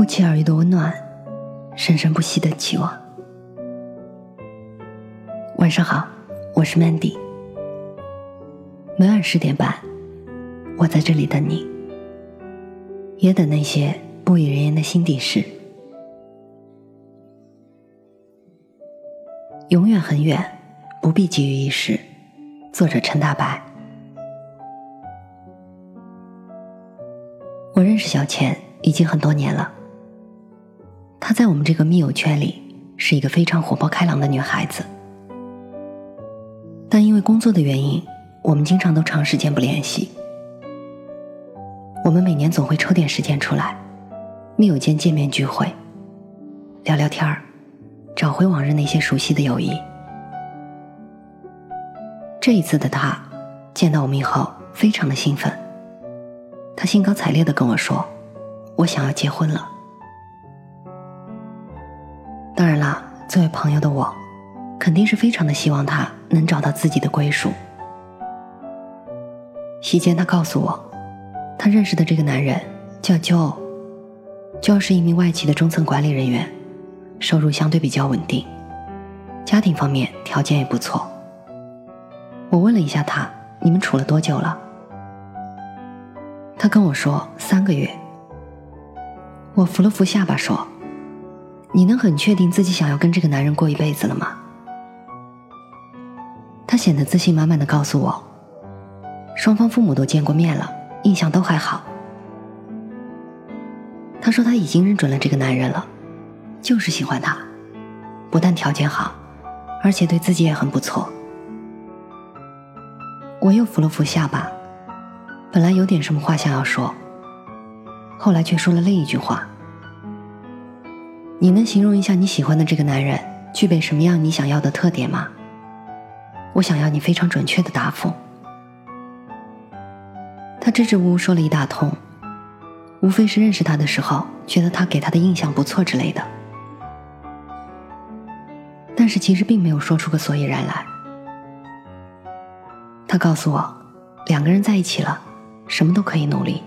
不期而遇的温暖，生生不息的期望。晚上好，我是 Mandy。每晚十点半，我在这里等你，也等那些不语人言的心底事。永远很远，不必急于一时。作者陈大白。我认识小倩已经很多年了。她在我们这个密友圈里是一个非常活泼开朗的女孩子，但因为工作的原因，我们经常都长时间不联系。我们每年总会抽点时间出来，密友间见面聚会，聊聊天儿，找回往日那些熟悉的友谊。这一次的她见到我们以后，非常的兴奋。她兴高采烈的跟我说：“我想要结婚了。”当然啦，作为朋友的我，肯定是非常的希望他能找到自己的归属。席间，他告诉我，他认识的这个男人叫 Joe，Joe 是一名外企的中层管理人员，收入相对比较稳定，家庭方面条件也不错。我问了一下他：“你们处了多久了？”他跟我说三个月。我扶了扶下巴说：“你能很确定自己想要跟这个男人过一辈子了吗？”他显得自信满满的告诉我：“双方父母都见过面了，印象都还好。”他说他已经认准了这个男人了，就是喜欢他，不但条件好，而且对自己也很不错。我又扶了扶下巴。本来有点什么话想要说，后来却说了另一句话：“你能形容一下你喜欢的这个男人具备什么样你想要的特点吗？”我想要你非常准确的答复。他支支吾吾说了一大通，无非是认识他的时候觉得他给他的印象不错之类的，但是其实并没有说出个所以然来。他告诉我，两个人在一起了。什么都可以努力，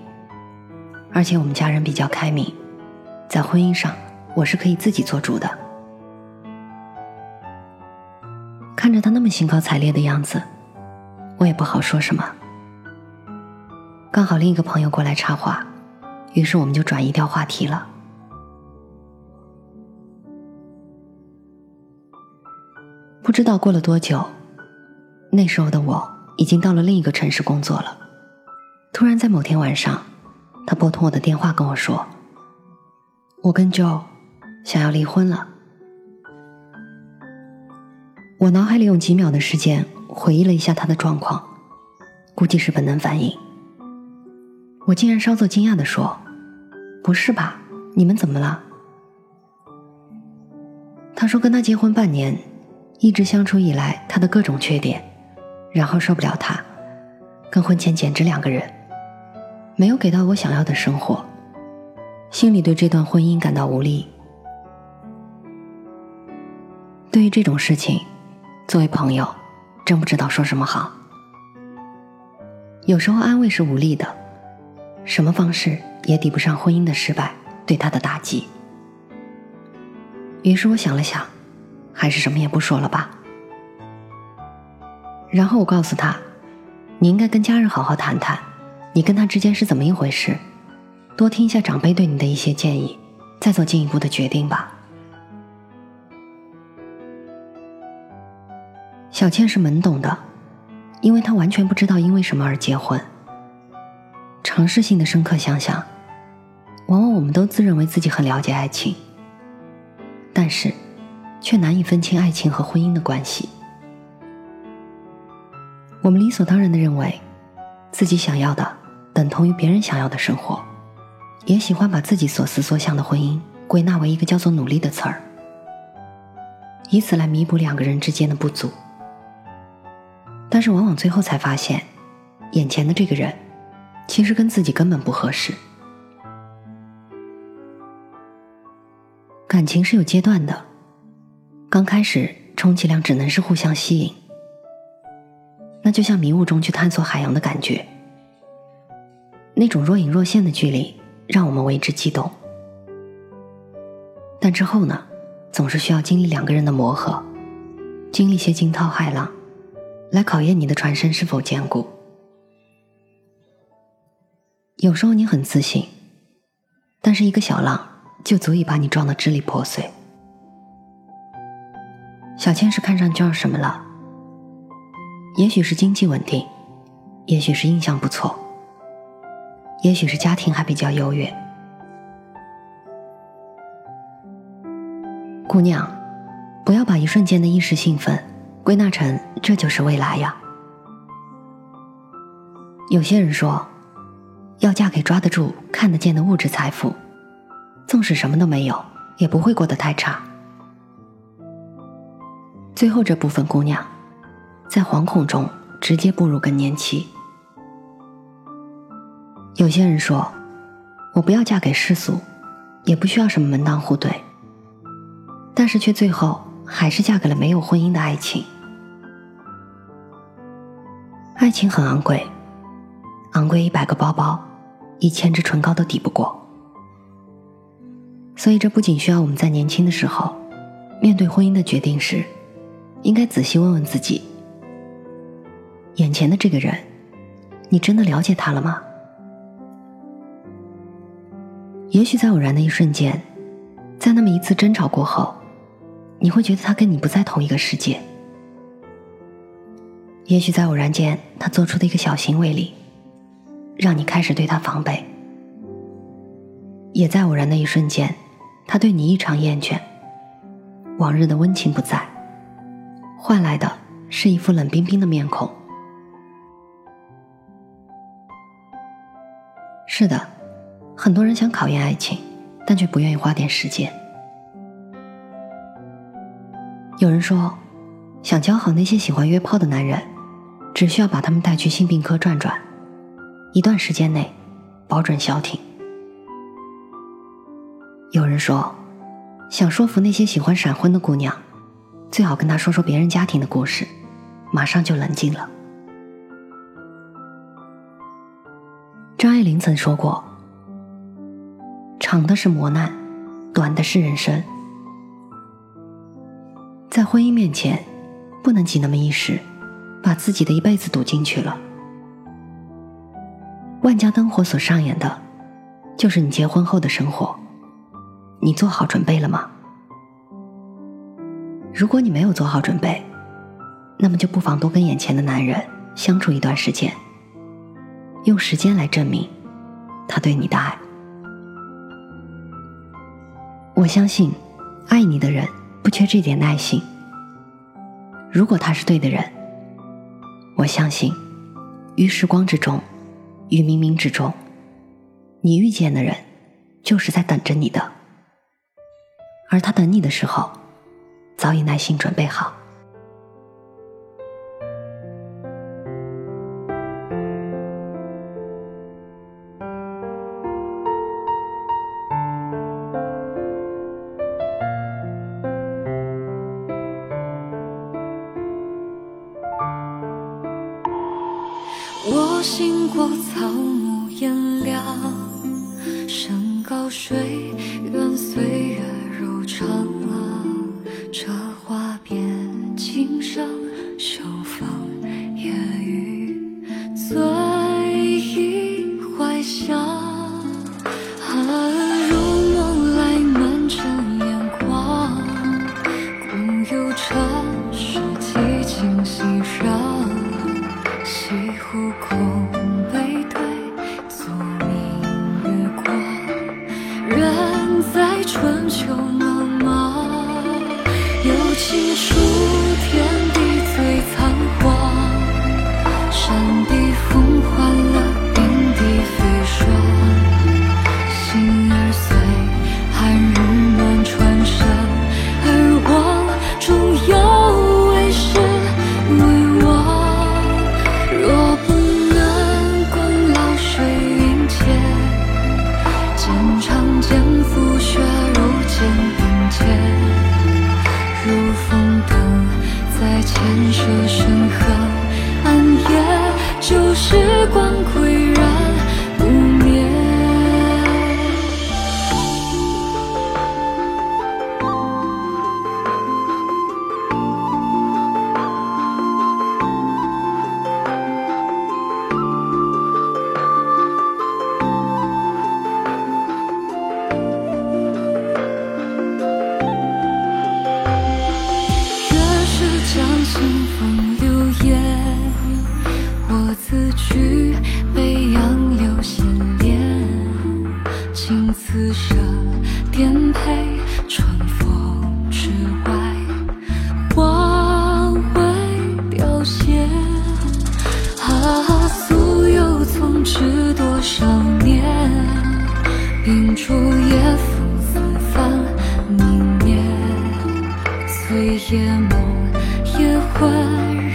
而且我们家人比较开明，在婚姻上我是可以自己做主的。看着他那么兴高采烈的样子，我也不好说什么。刚好另一个朋友过来插话，于是我们就转移掉话题了。不知道过了多久，那时候的我已经到了另一个城市工作了。突然在某天晚上，他拨通我的电话跟我说：“我跟 Joe 想要离婚了。”我脑海里用几秒的时间回忆了一下他的状况，估计是本能反应。我竟然稍作惊讶的说：“不是吧？你们怎么了？”他说：“跟他结婚半年，一直相处以来，他的各种缺点，然后受不了他，跟婚前简直两个人。”没有给到我想要的生活，心里对这段婚姻感到无力。对于这种事情，作为朋友，真不知道说什么好。有时候安慰是无力的，什么方式也抵不上婚姻的失败对他的打击。于是我想了想，还是什么也不说了吧。然后我告诉他，你应该跟家人好好谈谈。你跟他之间是怎么一回事？多听一下长辈对你的一些建议，再做进一步的决定吧。小倩是懵懂的，因为她完全不知道因为什么而结婚。尝试性的深刻想想，往往我们都自认为自己很了解爱情，但是却难以分清爱情和婚姻的关系。我们理所当然的认为，自己想要的。等同于别人想要的生活，也喜欢把自己所思所想的婚姻归纳为一个叫做“努力”的词儿，以此来弥补两个人之间的不足。但是往往最后才发现，眼前的这个人其实跟自己根本不合适。感情是有阶段的，刚开始充其量只能是互相吸引，那就像迷雾中去探索海洋的感觉。那种若隐若现的距离，让我们为之激动。但之后呢，总是需要经历两个人的磨合，经历些惊涛骇浪，来考验你的船身是否坚固。有时候你很自信，但是一个小浪就足以把你撞得支离破碎。小千是看上娟儿什么了？也许是经济稳定，也许是印象不错，也许是家庭还比较优越。姑娘，不要把一瞬间的一时兴奋归纳成这就是未来呀。有些人说，要嫁给抓得住、看得见的物质财富，纵使什么都没有，也不会过得太差。最后这部分姑娘，在惶恐中直接步入更年期。有些人说，我不要嫁给世俗，也不需要什么门当户对。但是却最后还是嫁给了没有婚姻的爱情。情很昂贵，昂贵一百个包包，一千支唇膏都抵不过。所以这不仅需要我们在年轻的时候，面对婚姻的决定时，应该仔细问问自己：眼前的这个人，你真的了解他了吗？也许在偶然的一瞬间，在那么一次争吵过后。你会觉得他跟你不在同一个世界。也许在偶然间，他做出的一个小行为里，让你开始对他防备；也在偶然的一瞬间，他对你异常厌倦，往日的温情不在，换来的是一副冷冰冰的面孔。是的，很多人想考验爱情，但却不愿意花点时间。有人说，想教好那些喜欢约炮的男人，只需要把他们带去性病科转转，一段时间内，保准消停。有人说，想说服那些喜欢闪婚的姑娘，最好跟她说说别人家庭的故事，马上就冷静了。张爱玲曾说过：“长的是磨难，短的是人生。”在婚姻面前，不能急那么一时，把自己的一辈子赌进去了。万家灯火所上演的，就是你结婚后的生活。你做好准备了吗？如果你没有做好准备，那么就不妨多跟眼前的男人相处一段时间，用时间来证明他对你的爱。我相信，爱你的人。不缺这点耐心。如果他是对的人，我相信，于时光之中，于冥冥之中，你遇见的人，就是在等着你的。而他等你的时候，早已耐心准备好。行过草木炎凉，山高水远，岁月如长廊。这花边琴声，秋风夜雨，醉有情困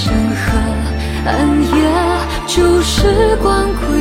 山河暗夜，旧时光归。